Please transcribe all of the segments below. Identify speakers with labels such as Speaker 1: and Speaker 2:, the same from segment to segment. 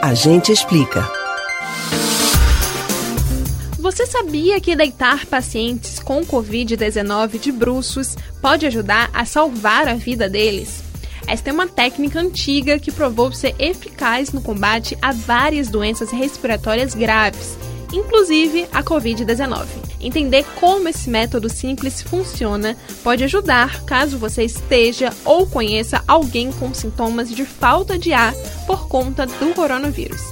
Speaker 1: A gente explica.
Speaker 2: Você sabia que deitar pacientes com Covid-19 de bruços pode ajudar a salvar a vida deles? Esta é uma técnica antiga que provou ser eficaz no combate a várias doenças respiratórias graves, inclusive a Covid-19. Entender como esse método simples funciona pode ajudar caso você esteja ou conheça alguém com sintomas de falta de ar por conta do coronavírus.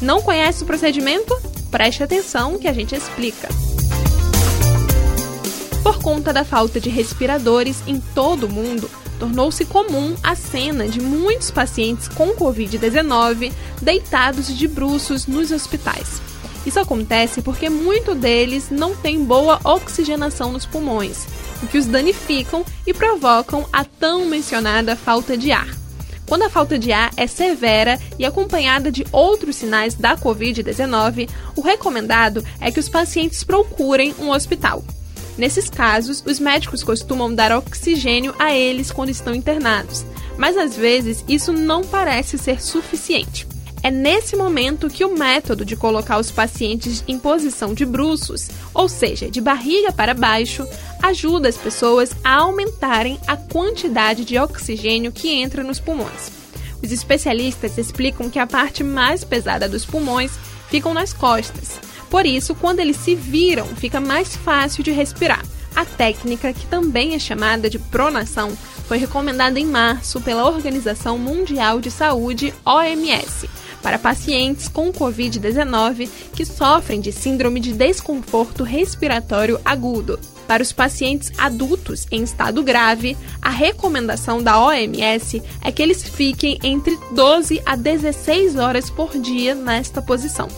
Speaker 2: Não conhece o procedimento? Preste atenção que a gente explica. Por conta da falta de respiradores em todo o mundo, tornou-se comum a cena de muitos pacientes com Covid-19 deitados de bruços nos hospitais. Isso acontece porque muitos deles não têm boa oxigenação nos pulmões, o que os danificam e provocam a tão mencionada falta de ar. Quando a falta de ar é severa e acompanhada de outros sinais da Covid-19, o recomendado é que os pacientes procurem um hospital. Nesses casos, os médicos costumam dar oxigênio a eles quando estão internados, mas às vezes isso não parece ser suficiente. É nesse momento que o método de colocar os pacientes em posição de bruços, ou seja, de barriga para baixo, ajuda as pessoas a aumentarem a quantidade de oxigênio que entra nos pulmões. Os especialistas explicam que a parte mais pesada dos pulmões ficam nas costas, por isso, quando eles se viram, fica mais fácil de respirar. A técnica, que também é chamada de pronação, foi recomendada em março pela Organização Mundial de Saúde, OMS, para pacientes com Covid-19 que sofrem de síndrome de desconforto respiratório agudo. Para os pacientes adultos em estado grave, a recomendação da OMS é que eles fiquem entre 12 a 16 horas por dia nesta posição.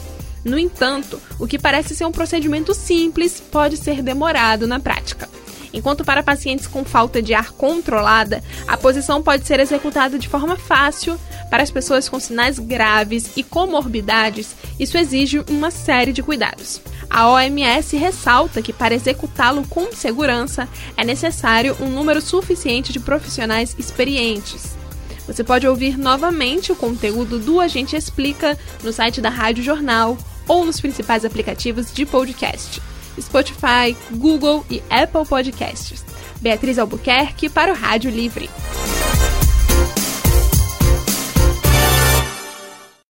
Speaker 2: No entanto, o que parece ser um procedimento simples pode ser demorado na prática. Enquanto para pacientes com falta de ar controlada, a posição pode ser executada de forma fácil, para as pessoas com sinais graves e comorbidades, isso exige uma série de cuidados. A OMS ressalta que para executá-lo com segurança é necessário um número suficiente de profissionais experientes. Você pode ouvir novamente o conteúdo do Agente Explica no site da Rádio Jornal ou nos principais aplicativos de podcast: Spotify, Google e Apple Podcasts. Beatriz Albuquerque para o Rádio Livre.